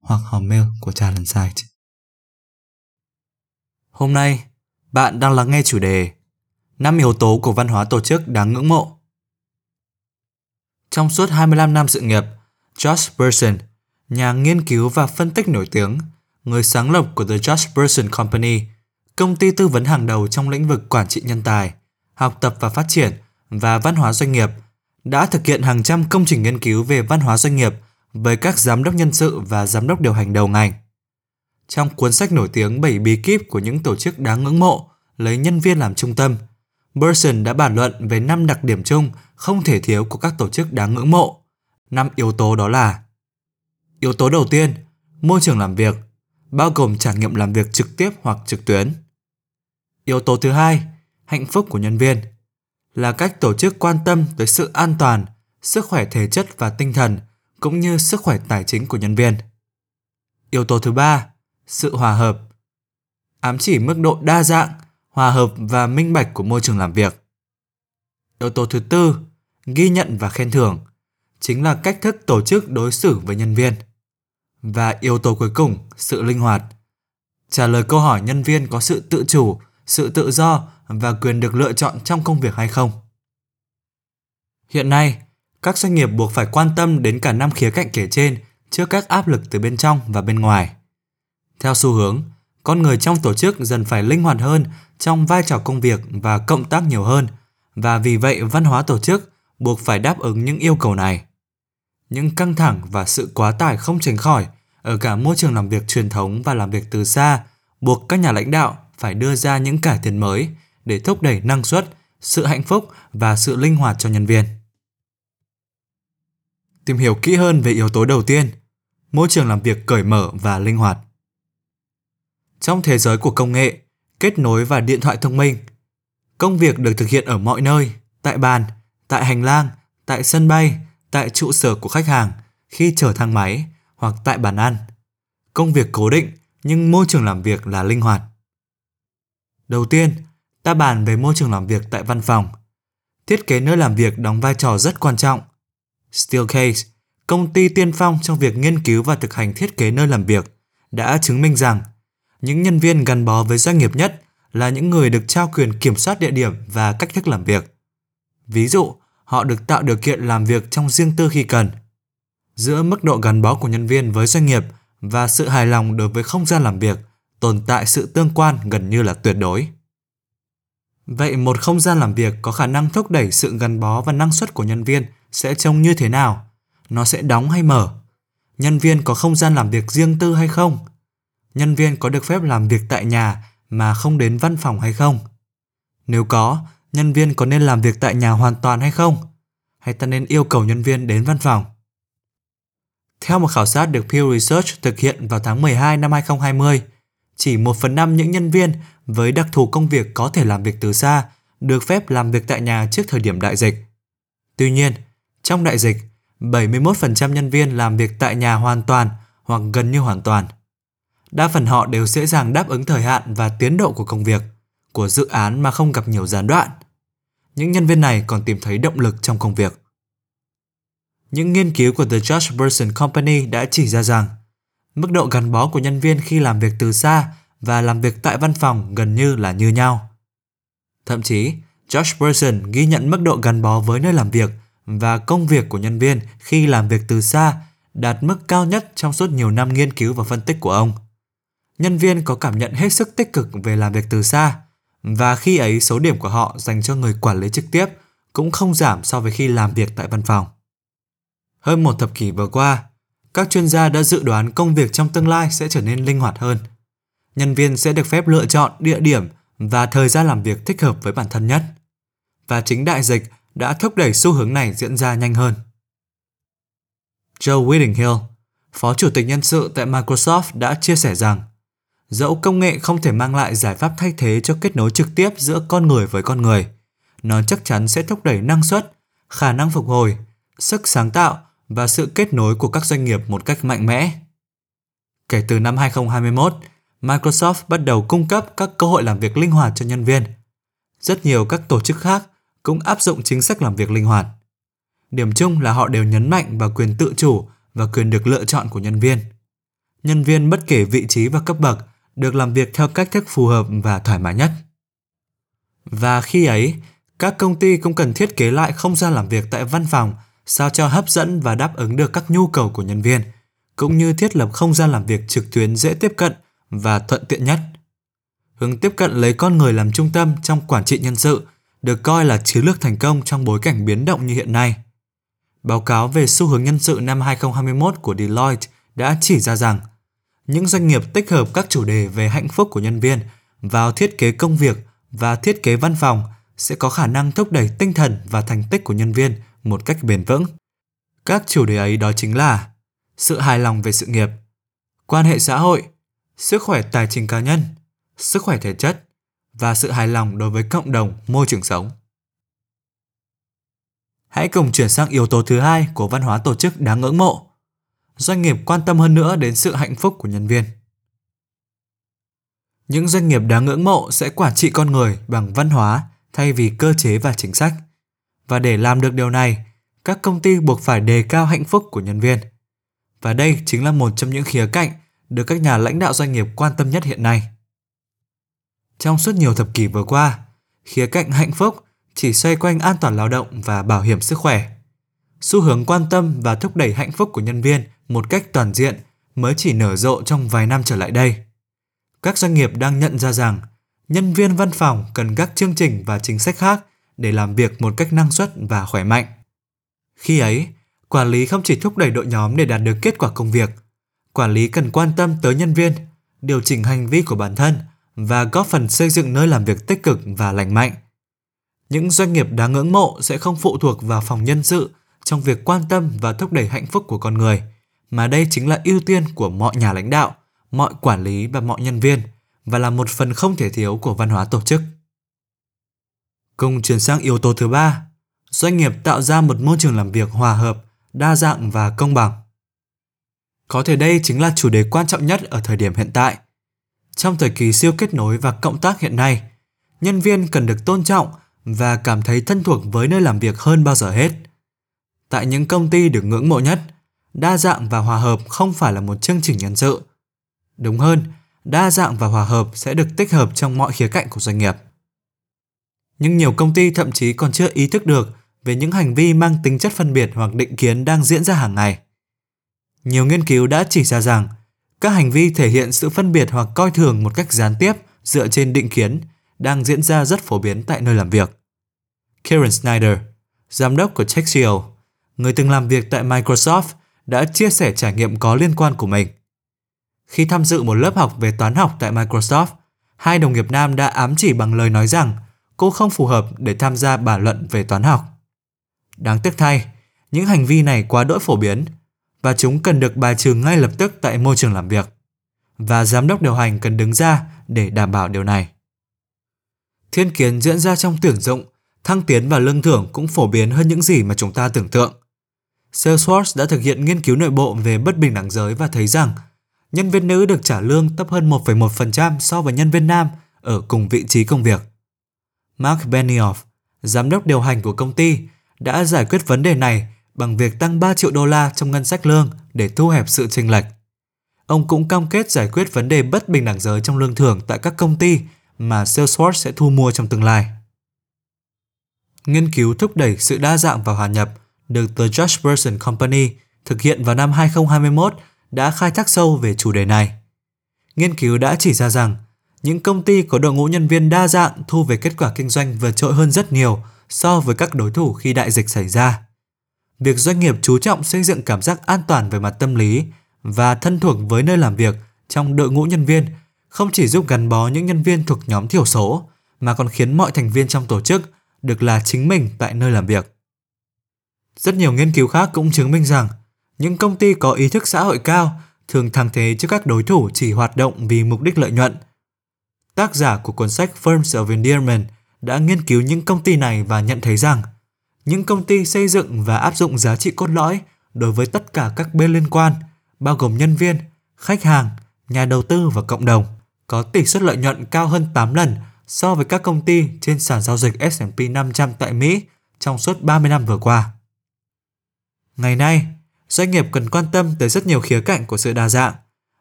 hoặc hòm mail của Talent Site. Hôm nay, bạn đang lắng nghe chủ đề 5 yếu tố của văn hóa tổ chức đáng ngưỡng mộ. Trong suốt 25 năm sự nghiệp, Josh Person, nhà nghiên cứu và phân tích nổi tiếng, người sáng lập của The Josh Person Company, công ty tư vấn hàng đầu trong lĩnh vực quản trị nhân tài, học tập và phát triển và văn hóa doanh nghiệp, đã thực hiện hàng trăm công trình nghiên cứu về văn hóa doanh nghiệp với các giám đốc nhân sự và giám đốc điều hành đầu ngành. Trong cuốn sách nổi tiếng 7 bí kíp của những tổ chức đáng ngưỡng mộ, lấy nhân viên làm trung tâm, Burson đã bàn luận về 5 đặc điểm chung không thể thiếu của các tổ chức đáng ngưỡng mộ. 5 yếu tố đó là Yếu tố đầu tiên, môi trường làm việc, bao gồm trải nghiệm làm việc trực tiếp hoặc trực tuyến. Yếu tố thứ hai, hạnh phúc của nhân viên, là cách tổ chức quan tâm tới sự an toàn, sức khỏe thể chất và tinh thần cũng như sức khỏe tài chính của nhân viên. Yếu tố thứ ba, sự hòa hợp. Ám chỉ mức độ đa dạng, hòa hợp và minh bạch của môi trường làm việc. Yếu tố thứ tư, ghi nhận và khen thưởng, chính là cách thức tổ chức đối xử với nhân viên. Và yếu tố cuối cùng, sự linh hoạt. Trả lời câu hỏi nhân viên có sự tự chủ, sự tự do và quyền được lựa chọn trong công việc hay không. Hiện nay, các doanh nghiệp buộc phải quan tâm đến cả năm khía cạnh kể trên trước các áp lực từ bên trong và bên ngoài. Theo xu hướng, con người trong tổ chức dần phải linh hoạt hơn trong vai trò công việc và cộng tác nhiều hơn, và vì vậy văn hóa tổ chức buộc phải đáp ứng những yêu cầu này. Những căng thẳng và sự quá tải không tránh khỏi ở cả môi trường làm việc truyền thống và làm việc từ xa buộc các nhà lãnh đạo phải đưa ra những cải tiến mới để thúc đẩy năng suất, sự hạnh phúc và sự linh hoạt cho nhân viên tìm hiểu kỹ hơn về yếu tố đầu tiên, môi trường làm việc cởi mở và linh hoạt. Trong thế giới của công nghệ, kết nối và điện thoại thông minh, công việc được thực hiện ở mọi nơi, tại bàn, tại hành lang, tại sân bay, tại trụ sở của khách hàng, khi chở thang máy hoặc tại bàn ăn. Công việc cố định nhưng môi trường làm việc là linh hoạt. Đầu tiên, ta bàn về môi trường làm việc tại văn phòng. Thiết kế nơi làm việc đóng vai trò rất quan trọng Steelcase, công ty tiên phong trong việc nghiên cứu và thực hành thiết kế nơi làm việc, đã chứng minh rằng những nhân viên gắn bó với doanh nghiệp nhất là những người được trao quyền kiểm soát địa điểm và cách thức làm việc. Ví dụ, họ được tạo điều kiện làm việc trong riêng tư khi cần. Giữa mức độ gắn bó của nhân viên với doanh nghiệp và sự hài lòng đối với không gian làm việc, tồn tại sự tương quan gần như là tuyệt đối. Vậy một không gian làm việc có khả năng thúc đẩy sự gắn bó và năng suất của nhân viên sẽ trông như thế nào? Nó sẽ đóng hay mở? Nhân viên có không gian làm việc riêng tư hay không? Nhân viên có được phép làm việc tại nhà mà không đến văn phòng hay không? Nếu có, nhân viên có nên làm việc tại nhà hoàn toàn hay không? Hay ta nên yêu cầu nhân viên đến văn phòng? Theo một khảo sát được Pew Research thực hiện vào tháng 12 năm 2020, chỉ 1 phần 5 những nhân viên với đặc thù công việc có thể làm việc từ xa được phép làm việc tại nhà trước thời điểm đại dịch. Tuy nhiên, trong đại dịch, 71% nhân viên làm việc tại nhà hoàn toàn hoặc gần như hoàn toàn. Đa phần họ đều dễ dàng đáp ứng thời hạn và tiến độ của công việc, của dự án mà không gặp nhiều gián đoạn. Những nhân viên này còn tìm thấy động lực trong công việc. Những nghiên cứu của The Josh Bersin Company đã chỉ ra rằng mức độ gắn bó của nhân viên khi làm việc từ xa và làm việc tại văn phòng gần như là như nhau. Thậm chí, Josh Bersin ghi nhận mức độ gắn bó với nơi làm việc và công việc của nhân viên khi làm việc từ xa đạt mức cao nhất trong suốt nhiều năm nghiên cứu và phân tích của ông. Nhân viên có cảm nhận hết sức tích cực về làm việc từ xa và khi ấy số điểm của họ dành cho người quản lý trực tiếp cũng không giảm so với khi làm việc tại văn phòng. Hơn một thập kỷ vừa qua, các chuyên gia đã dự đoán công việc trong tương lai sẽ trở nên linh hoạt hơn. Nhân viên sẽ được phép lựa chọn địa điểm và thời gian làm việc thích hợp với bản thân nhất. Và chính đại dịch đã thúc đẩy xu hướng này diễn ra nhanh hơn. Joe Whittinghill, Phó Chủ tịch Nhân sự tại Microsoft đã chia sẻ rằng dẫu công nghệ không thể mang lại giải pháp thay thế cho kết nối trực tiếp giữa con người với con người, nó chắc chắn sẽ thúc đẩy năng suất, khả năng phục hồi, sức sáng tạo và sự kết nối của các doanh nghiệp một cách mạnh mẽ. Kể từ năm 2021, Microsoft bắt đầu cung cấp các cơ hội làm việc linh hoạt cho nhân viên. Rất nhiều các tổ chức khác cũng áp dụng chính sách làm việc linh hoạt. Điểm chung là họ đều nhấn mạnh vào quyền tự chủ và quyền được lựa chọn của nhân viên. Nhân viên bất kể vị trí và cấp bậc được làm việc theo cách thức phù hợp và thoải mái nhất. Và khi ấy, các công ty cũng cần thiết kế lại không gian làm việc tại văn phòng sao cho hấp dẫn và đáp ứng được các nhu cầu của nhân viên, cũng như thiết lập không gian làm việc trực tuyến dễ tiếp cận và thuận tiện nhất. Hướng tiếp cận lấy con người làm trung tâm trong quản trị nhân sự được coi là chiến lược thành công trong bối cảnh biến động như hiện nay. Báo cáo về xu hướng nhân sự năm 2021 của Deloitte đã chỉ ra rằng những doanh nghiệp tích hợp các chủ đề về hạnh phúc của nhân viên vào thiết kế công việc và thiết kế văn phòng sẽ có khả năng thúc đẩy tinh thần và thành tích của nhân viên một cách bền vững. Các chủ đề ấy đó chính là sự hài lòng về sự nghiệp, quan hệ xã hội, sức khỏe tài chính cá nhân, sức khỏe thể chất và sự hài lòng đối với cộng đồng, môi trường sống. Hãy cùng chuyển sang yếu tố thứ hai của văn hóa tổ chức đáng ngưỡng mộ. Doanh nghiệp quan tâm hơn nữa đến sự hạnh phúc của nhân viên. Những doanh nghiệp đáng ngưỡng mộ sẽ quản trị con người bằng văn hóa thay vì cơ chế và chính sách. Và để làm được điều này, các công ty buộc phải đề cao hạnh phúc của nhân viên. Và đây chính là một trong những khía cạnh được các nhà lãnh đạo doanh nghiệp quan tâm nhất hiện nay. Trong suốt nhiều thập kỷ vừa qua, khía cạnh hạnh phúc chỉ xoay quanh an toàn lao động và bảo hiểm sức khỏe. Xu hướng quan tâm và thúc đẩy hạnh phúc của nhân viên một cách toàn diện mới chỉ nở rộ trong vài năm trở lại đây. Các doanh nghiệp đang nhận ra rằng nhân viên văn phòng cần các chương trình và chính sách khác để làm việc một cách năng suất và khỏe mạnh. Khi ấy, quản lý không chỉ thúc đẩy đội nhóm để đạt được kết quả công việc, quản lý cần quan tâm tới nhân viên, điều chỉnh hành vi của bản thân và góp phần xây dựng nơi làm việc tích cực và lành mạnh. Những doanh nghiệp đáng ngưỡng mộ sẽ không phụ thuộc vào phòng nhân sự trong việc quan tâm và thúc đẩy hạnh phúc của con người, mà đây chính là ưu tiên của mọi nhà lãnh đạo, mọi quản lý và mọi nhân viên và là một phần không thể thiếu của văn hóa tổ chức. Cùng chuyển sang yếu tố thứ ba, doanh nghiệp tạo ra một môi trường làm việc hòa hợp, đa dạng và công bằng. Có thể đây chính là chủ đề quan trọng nhất ở thời điểm hiện tại. Trong thời kỳ siêu kết nối và cộng tác hiện nay, nhân viên cần được tôn trọng và cảm thấy thân thuộc với nơi làm việc hơn bao giờ hết. Tại những công ty được ngưỡng mộ nhất, đa dạng và hòa hợp không phải là một chương trình nhân sự. Đúng hơn, đa dạng và hòa hợp sẽ được tích hợp trong mọi khía cạnh của doanh nghiệp nhưng nhiều công ty thậm chí còn chưa ý thức được về những hành vi mang tính chất phân biệt hoặc định kiến đang diễn ra hàng ngày. Nhiều nghiên cứu đã chỉ ra rằng các hành vi thể hiện sự phân biệt hoặc coi thường một cách gián tiếp dựa trên định kiến đang diễn ra rất phổ biến tại nơi làm việc. Karen Snyder, giám đốc của Texio, người từng làm việc tại Microsoft, đã chia sẻ trải nghiệm có liên quan của mình. Khi tham dự một lớp học về toán học tại Microsoft, hai đồng nghiệp nam đã ám chỉ bằng lời nói rằng cô không phù hợp để tham gia bàn luận về toán học. Đáng tiếc thay, những hành vi này quá đỗi phổ biến và chúng cần được bài trừ ngay lập tức tại môi trường làm việc. Và giám đốc điều hành cần đứng ra để đảm bảo điều này. Thiên kiến diễn ra trong tuyển dụng, thăng tiến và lương thưởng cũng phổ biến hơn những gì mà chúng ta tưởng tượng. Salesforce đã thực hiện nghiên cứu nội bộ về bất bình đẳng giới và thấy rằng nhân viên nữ được trả lương thấp hơn 1,1% so với nhân viên nam ở cùng vị trí công việc. Mark Benioff, giám đốc điều hành của công ty, đã giải quyết vấn đề này bằng việc tăng 3 triệu đô la trong ngân sách lương để thu hẹp sự chênh lệch. Ông cũng cam kết giải quyết vấn đề bất bình đẳng giới trong lương thưởng tại các công ty mà Salesforce sẽ thu mua trong tương lai. Nghiên cứu thúc đẩy sự đa dạng và hòa nhập được The Josh Person Company thực hiện vào năm 2021 đã khai thác sâu về chủ đề này. Nghiên cứu đã chỉ ra rằng, những công ty có đội ngũ nhân viên đa dạng thu về kết quả kinh doanh vượt trội hơn rất nhiều so với các đối thủ khi đại dịch xảy ra. Việc doanh nghiệp chú trọng xây dựng cảm giác an toàn về mặt tâm lý và thân thuộc với nơi làm việc trong đội ngũ nhân viên không chỉ giúp gắn bó những nhân viên thuộc nhóm thiểu số, mà còn khiến mọi thành viên trong tổ chức được là chính mình tại nơi làm việc. Rất nhiều nghiên cứu khác cũng chứng minh rằng Những công ty có ý thức xã hội cao thường thăng thế trước các đối thủ chỉ hoạt động vì mục đích lợi nhuận. Tác giả của cuốn sách Firms of Endearment đã nghiên cứu những công ty này và nhận thấy rằng những công ty xây dựng và áp dụng giá trị cốt lõi đối với tất cả các bên liên quan, bao gồm nhân viên, khách hàng, nhà đầu tư và cộng đồng, có tỷ suất lợi nhuận cao hơn 8 lần so với các công ty trên sàn giao dịch S&P 500 tại Mỹ trong suốt 30 năm vừa qua. Ngày nay, doanh nghiệp cần quan tâm tới rất nhiều khía cạnh của sự đa dạng,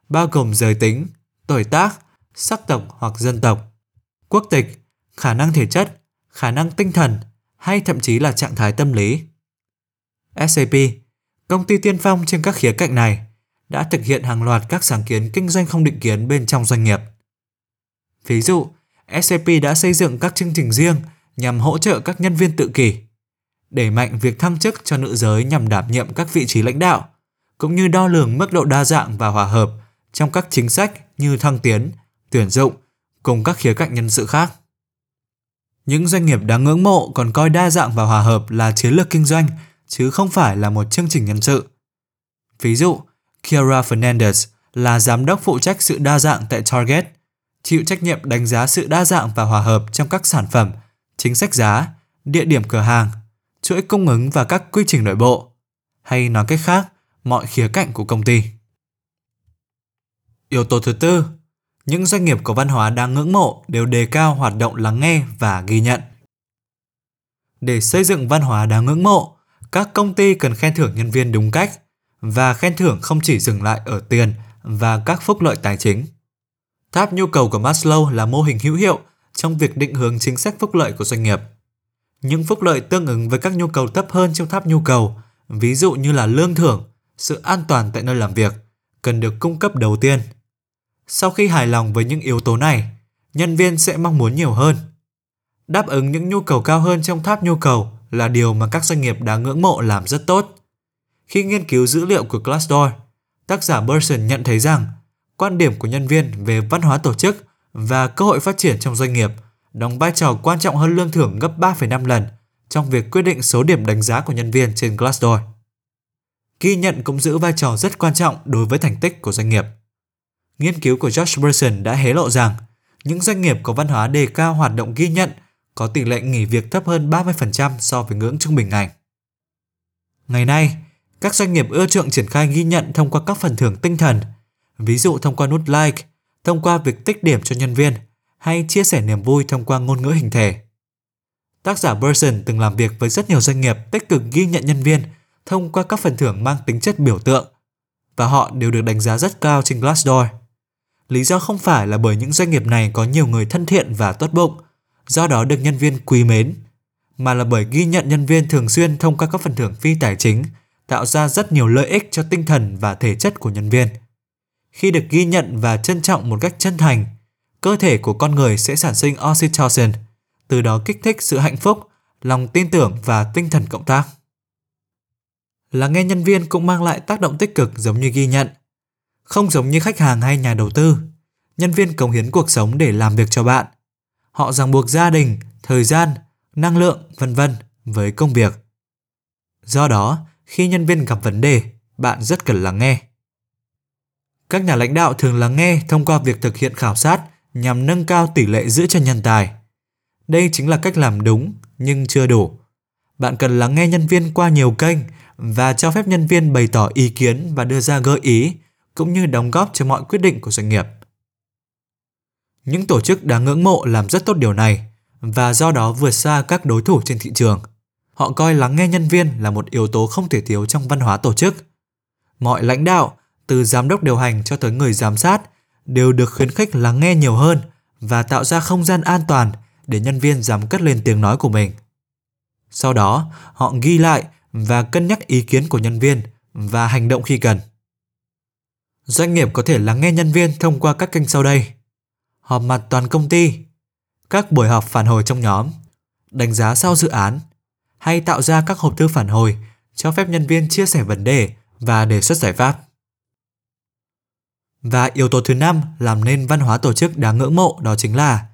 bao gồm giới tính, tuổi tác, sắc tộc hoặc dân tộc, quốc tịch, khả năng thể chất, khả năng tinh thần hay thậm chí là trạng thái tâm lý. SAP, công ty tiên phong trên các khía cạnh này, đã thực hiện hàng loạt các sáng kiến kinh doanh không định kiến bên trong doanh nghiệp. Ví dụ, SAP đã xây dựng các chương trình riêng nhằm hỗ trợ các nhân viên tự kỷ, đẩy mạnh việc thăng chức cho nữ giới nhằm đảm nhiệm các vị trí lãnh đạo, cũng như đo lường mức độ đa dạng và hòa hợp trong các chính sách như thăng tiến, tuyển dụng cùng các khía cạnh nhân sự khác. Những doanh nghiệp đáng ngưỡng mộ còn coi đa dạng và hòa hợp là chiến lược kinh doanh chứ không phải là một chương trình nhân sự. Ví dụ, Kiara Fernandez là giám đốc phụ trách sự đa dạng tại Target, chịu trách nhiệm đánh giá sự đa dạng và hòa hợp trong các sản phẩm, chính sách giá, địa điểm cửa hàng, chuỗi cung ứng và các quy trình nội bộ, hay nói cách khác, mọi khía cạnh của công ty. Yếu tố thứ tư, những doanh nghiệp có văn hóa đáng ngưỡng mộ đều đề cao hoạt động lắng nghe và ghi nhận. Để xây dựng văn hóa đáng ngưỡng mộ, các công ty cần khen thưởng nhân viên đúng cách và khen thưởng không chỉ dừng lại ở tiền và các phúc lợi tài chính. Tháp nhu cầu của Maslow là mô hình hữu hiệu trong việc định hướng chính sách phúc lợi của doanh nghiệp. Những phúc lợi tương ứng với các nhu cầu thấp hơn trong tháp nhu cầu, ví dụ như là lương thưởng, sự an toàn tại nơi làm việc, cần được cung cấp đầu tiên. Sau khi hài lòng với những yếu tố này, nhân viên sẽ mong muốn nhiều hơn. Đáp ứng những nhu cầu cao hơn trong tháp nhu cầu là điều mà các doanh nghiệp đáng ngưỡng mộ làm rất tốt. Khi nghiên cứu dữ liệu của Glassdoor, tác giả Burson nhận thấy rằng quan điểm của nhân viên về văn hóa tổ chức và cơ hội phát triển trong doanh nghiệp đóng vai trò quan trọng hơn lương thưởng gấp 3,5 lần trong việc quyết định số điểm đánh giá của nhân viên trên Glassdoor. Ghi nhận cũng giữ vai trò rất quan trọng đối với thành tích của doanh nghiệp. Nghiên cứu của Josh Burson đã hé lộ rằng những doanh nghiệp có văn hóa đề cao hoạt động ghi nhận có tỷ lệ nghỉ việc thấp hơn 30% so với ngưỡng trung bình ngành. Ngày nay, các doanh nghiệp ưa chuộng triển khai ghi nhận thông qua các phần thưởng tinh thần, ví dụ thông qua nút like, thông qua việc tích điểm cho nhân viên hay chia sẻ niềm vui thông qua ngôn ngữ hình thể. Tác giả Burson từng làm việc với rất nhiều doanh nghiệp tích cực ghi nhận nhân viên thông qua các phần thưởng mang tính chất biểu tượng và họ đều được đánh giá rất cao trên Glassdoor. Lý do không phải là bởi những doanh nghiệp này có nhiều người thân thiện và tốt bụng, do đó được nhân viên quý mến, mà là bởi ghi nhận nhân viên thường xuyên thông qua các phần thưởng phi tài chính tạo ra rất nhiều lợi ích cho tinh thần và thể chất của nhân viên. Khi được ghi nhận và trân trọng một cách chân thành, cơ thể của con người sẽ sản sinh oxytocin, từ đó kích thích sự hạnh phúc, lòng tin tưởng và tinh thần cộng tác. Lắng nghe nhân viên cũng mang lại tác động tích cực giống như ghi nhận. Không giống như khách hàng hay nhà đầu tư, nhân viên cống hiến cuộc sống để làm việc cho bạn. Họ ràng buộc gia đình, thời gian, năng lượng, vân vân với công việc. Do đó, khi nhân viên gặp vấn đề, bạn rất cần lắng nghe. Các nhà lãnh đạo thường lắng nghe thông qua việc thực hiện khảo sát nhằm nâng cao tỷ lệ giữ chân nhân tài. Đây chính là cách làm đúng nhưng chưa đủ. Bạn cần lắng nghe nhân viên qua nhiều kênh và cho phép nhân viên bày tỏ ý kiến và đưa ra gợi ý cũng như đóng góp cho mọi quyết định của doanh nghiệp. Những tổ chức đáng ngưỡng mộ làm rất tốt điều này và do đó vượt xa các đối thủ trên thị trường. Họ coi lắng nghe nhân viên là một yếu tố không thể thiếu trong văn hóa tổ chức. Mọi lãnh đạo, từ giám đốc điều hành cho tới người giám sát, đều được khuyến khích lắng nghe nhiều hơn và tạo ra không gian an toàn để nhân viên dám cất lên tiếng nói của mình. Sau đó, họ ghi lại và cân nhắc ý kiến của nhân viên và hành động khi cần. Doanh nghiệp có thể lắng nghe nhân viên thông qua các kênh sau đây. Họp mặt toàn công ty, các buổi họp phản hồi trong nhóm, đánh giá sau dự án, hay tạo ra các hộp thư phản hồi cho phép nhân viên chia sẻ vấn đề và đề xuất giải pháp. Và yếu tố thứ năm làm nên văn hóa tổ chức đáng ngưỡng mộ đó chính là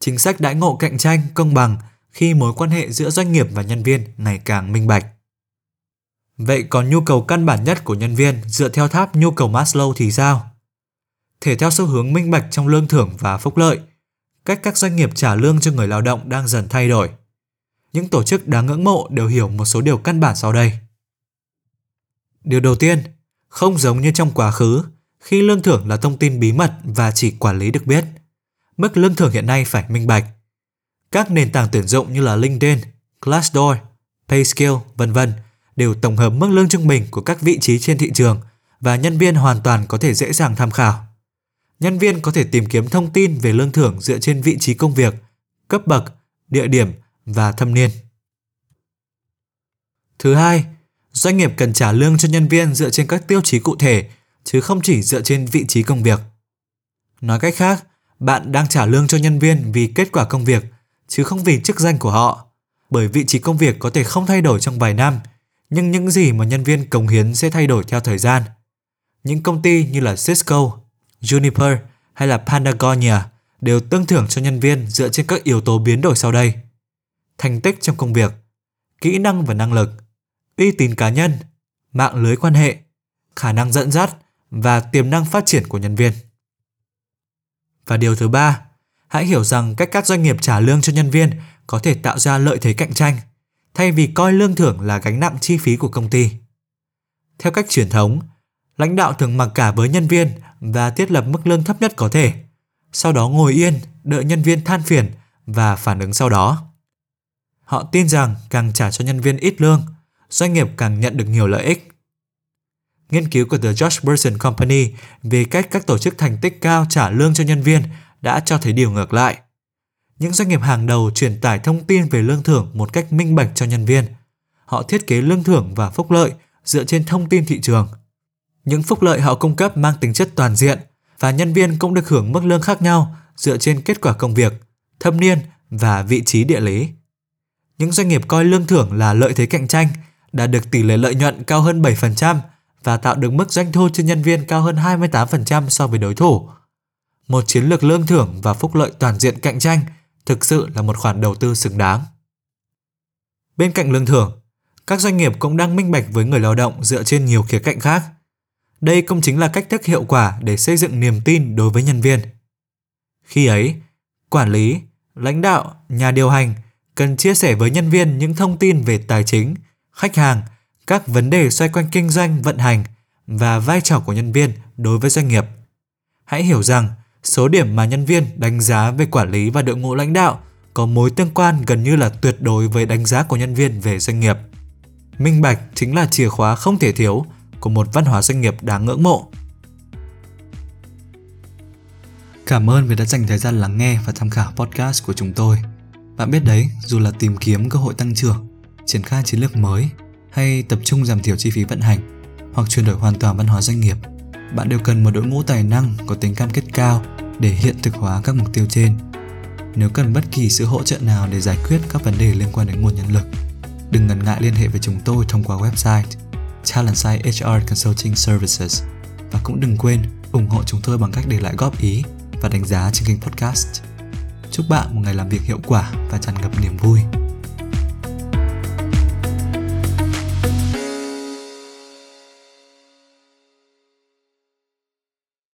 chính sách đãi ngộ cạnh tranh công bằng khi mối quan hệ giữa doanh nghiệp và nhân viên ngày càng minh bạch. Vậy còn nhu cầu căn bản nhất của nhân viên dựa theo tháp nhu cầu Maslow thì sao? Thể theo xu hướng minh bạch trong lương thưởng và phúc lợi, cách các doanh nghiệp trả lương cho người lao động đang dần thay đổi. Những tổ chức đáng ngưỡng mộ đều hiểu một số điều căn bản sau đây. Điều đầu tiên, không giống như trong quá khứ, khi lương thưởng là thông tin bí mật và chỉ quản lý được biết. Mức lương thưởng hiện nay phải minh bạch. Các nền tảng tuyển dụng như là LinkedIn, Glassdoor, PayScale vân vân đều tổng hợp mức lương trung bình của các vị trí trên thị trường và nhân viên hoàn toàn có thể dễ dàng tham khảo. Nhân viên có thể tìm kiếm thông tin về lương thưởng dựa trên vị trí công việc, cấp bậc, địa điểm và thâm niên. Thứ hai, doanh nghiệp cần trả lương cho nhân viên dựa trên các tiêu chí cụ thể chứ không chỉ dựa trên vị trí công việc. Nói cách khác, bạn đang trả lương cho nhân viên vì kết quả công việc chứ không vì chức danh của họ, bởi vị trí công việc có thể không thay đổi trong vài năm, nhưng những gì mà nhân viên cống hiến sẽ thay đổi theo thời gian. Những công ty như là Cisco, Juniper hay là Patagonia đều tương thưởng cho nhân viên dựa trên các yếu tố biến đổi sau đây. Thành tích trong công việc, kỹ năng và năng lực, uy tín cá nhân, mạng lưới quan hệ, khả năng dẫn dắt và tiềm năng phát triển của nhân viên. Và điều thứ ba, hãy hiểu rằng cách các doanh nghiệp trả lương cho nhân viên có thể tạo ra lợi thế cạnh tranh, thay vì coi lương thưởng là gánh nặng chi phí của công ty. Theo cách truyền thống, lãnh đạo thường mặc cả với nhân viên và thiết lập mức lương thấp nhất có thể, sau đó ngồi yên đợi nhân viên than phiền và phản ứng sau đó. Họ tin rằng càng trả cho nhân viên ít lương, doanh nghiệp càng nhận được nhiều lợi ích. Nghiên cứu của The George Burson Company về cách các tổ chức thành tích cao trả lương cho nhân viên đã cho thấy điều ngược lại. Những doanh nghiệp hàng đầu truyền tải thông tin về lương thưởng một cách minh bạch cho nhân viên. Họ thiết kế lương thưởng và phúc lợi dựa trên thông tin thị trường. Những phúc lợi họ cung cấp mang tính chất toàn diện và nhân viên cũng được hưởng mức lương khác nhau dựa trên kết quả công việc, thâm niên và vị trí địa lý. Những doanh nghiệp coi lương thưởng là lợi thế cạnh tranh đã được tỷ lệ lợi nhuận cao hơn 7% và tạo được mức doanh thu cho nhân viên cao hơn 28% so với đối thủ. Một chiến lược lương thưởng và phúc lợi toàn diện cạnh tranh thực sự là một khoản đầu tư xứng đáng. Bên cạnh lương thưởng, các doanh nghiệp cũng đang minh bạch với người lao động dựa trên nhiều khía cạnh khác. Đây cũng chính là cách thức hiệu quả để xây dựng niềm tin đối với nhân viên. Khi ấy, quản lý, lãnh đạo, nhà điều hành cần chia sẻ với nhân viên những thông tin về tài chính, khách hàng, các vấn đề xoay quanh kinh doanh, vận hành và vai trò của nhân viên đối với doanh nghiệp. Hãy hiểu rằng số điểm mà nhân viên đánh giá về quản lý và đội ngũ lãnh đạo có mối tương quan gần như là tuyệt đối với đánh giá của nhân viên về doanh nghiệp. Minh bạch chính là chìa khóa không thể thiếu của một văn hóa doanh nghiệp đáng ngưỡng mộ. Cảm ơn vì đã dành thời gian lắng nghe và tham khảo podcast của chúng tôi. Bạn biết đấy, dù là tìm kiếm cơ hội tăng trưởng, triển khai chiến lược mới hay tập trung giảm thiểu chi phí vận hành hoặc chuyển đổi hoàn toàn văn hóa doanh nghiệp, bạn đều cần một đội ngũ tài năng có tính cam kết cao để hiện thực hóa các mục tiêu trên. Nếu cần bất kỳ sự hỗ trợ nào để giải quyết các vấn đề liên quan đến nguồn nhân lực, đừng ngần ngại liên hệ với chúng tôi thông qua website Talentside HR Consulting Services và cũng đừng quên ủng hộ chúng tôi bằng cách để lại góp ý và đánh giá trên kênh podcast. Chúc bạn một ngày làm việc hiệu quả và tràn ngập niềm vui.